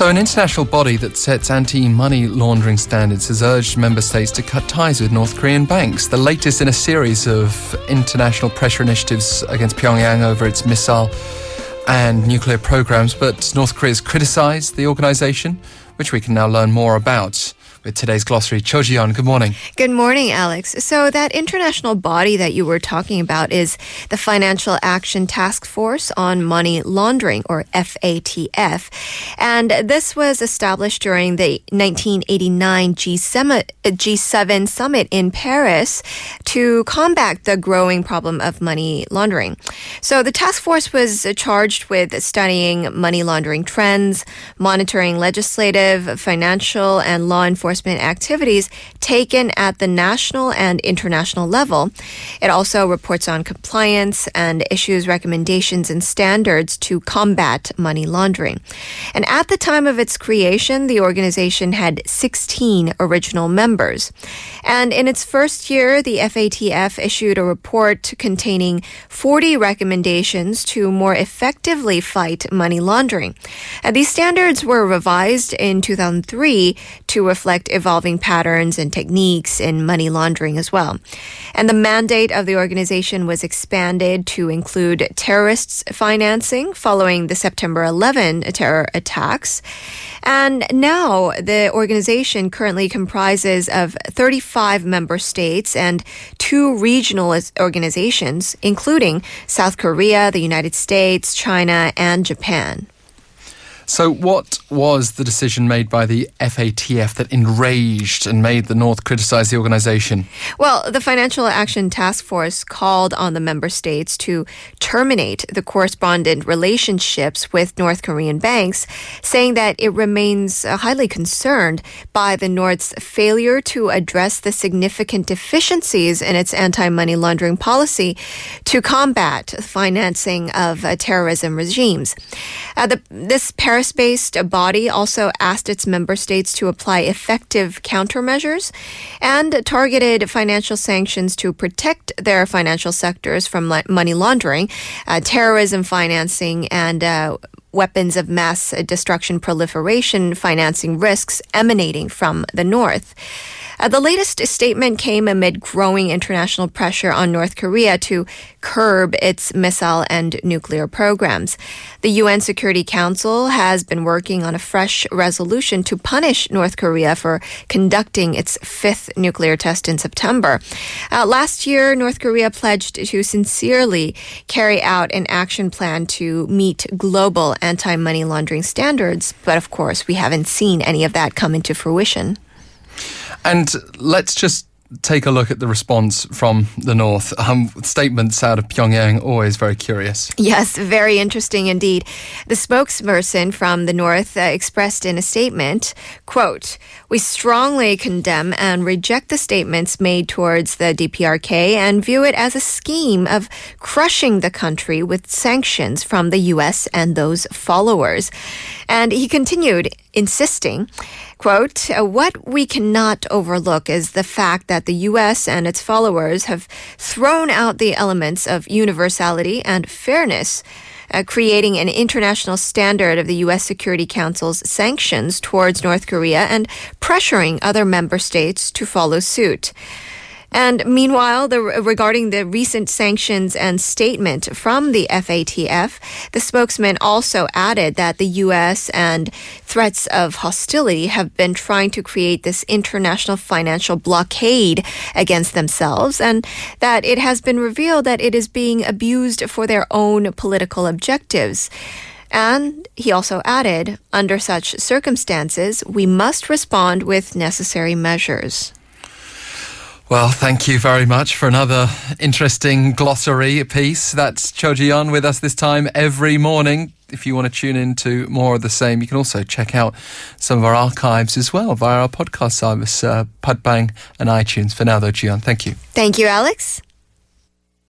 So, an international body that sets anti money laundering standards has urged member states to cut ties with North Korean banks, the latest in a series of international pressure initiatives against Pyongyang over its missile and nuclear programs. But North Korea has criticized the organization, which we can now learn more about with today's glossary. Cho Ji-yeon, good morning. Good morning, Alex. So that international body that you were talking about is the Financial Action Task Force on Money Laundering, or FATF. And this was established during the 1989 G7, uh, G7 summit in Paris to combat the growing problem of money laundering. So the task force was charged with studying money laundering trends, monitoring legislative, financial, and law enforcement enforcement activities taken at the national and international level. It also reports on compliance and issues recommendations and standards to combat money laundering. And at the time of its creation, the organization had 16 original members. And in its first year, the FATF issued a report containing 40 recommendations to more effectively fight money laundering. And these standards were revised in 2003 to reflect evolving patterns and techniques in money laundering as well. And the mandate of the organization was expanded to include terrorists financing following the September 11 terror attacks. And now the organization currently comprises of 35 member states and two regional organizations, including South Korea, the United States, China, and Japan. So, what was the decision made by the FATF that enraged and made the North criticize the organization? Well, the Financial Action Task Force called on the member states to terminate the correspondent relationships with North Korean banks, saying that it remains uh, highly concerned by the North's failure to address the significant deficiencies in its anti money laundering policy to combat financing of uh, terrorism regimes. Uh, the, this Paris based body also asked its member states to apply effective countermeasures and targeted financial sanctions to protect their financial sectors from money laundering, uh, terrorism financing, and uh, weapons of mass destruction proliferation financing risks emanating from the North. Uh, the latest statement came amid growing international pressure on North Korea to curb its missile and nuclear programs. The UN Security Council has been working on a fresh resolution to punish North Korea for conducting its fifth nuclear test in September. Uh, last year, North Korea pledged to sincerely carry out an action plan to meet global anti money laundering standards, but of course, we haven't seen any of that come into fruition. And let's just take a look at the response from the north. Um, statements out of Pyongyang always very curious. Yes, very interesting indeed. The spokesperson from the north uh, expressed in a statement, quote, "We strongly condemn and reject the statements made towards the DPRK and view it as a scheme of crushing the country with sanctions from the US and those followers." And he continued insisting Quote, uh, what we cannot overlook is the fact that the U.S. and its followers have thrown out the elements of universality and fairness. Uh, creating an international standard of the U.S. Security Council's sanctions towards North Korea and pressuring other member states to follow suit. And meanwhile, the, regarding the recent sanctions and statement from the FATF, the spokesman also added that the U.S. and threats of hostility have been trying to create this international financial blockade against themselves, and that it has been revealed that it is being abused for their own political objectives. And he also added, under such circumstances, we must respond with necessary measures. Well, thank you very much for another interesting glossary piece. That's Cho Ji-yeon with us this time every morning. If you want to tune in to more of the same, you can also check out some of our archives as well via our podcast service, uh, and iTunes. For now, though, Ji-yeon, thank you. Thank you, Alex.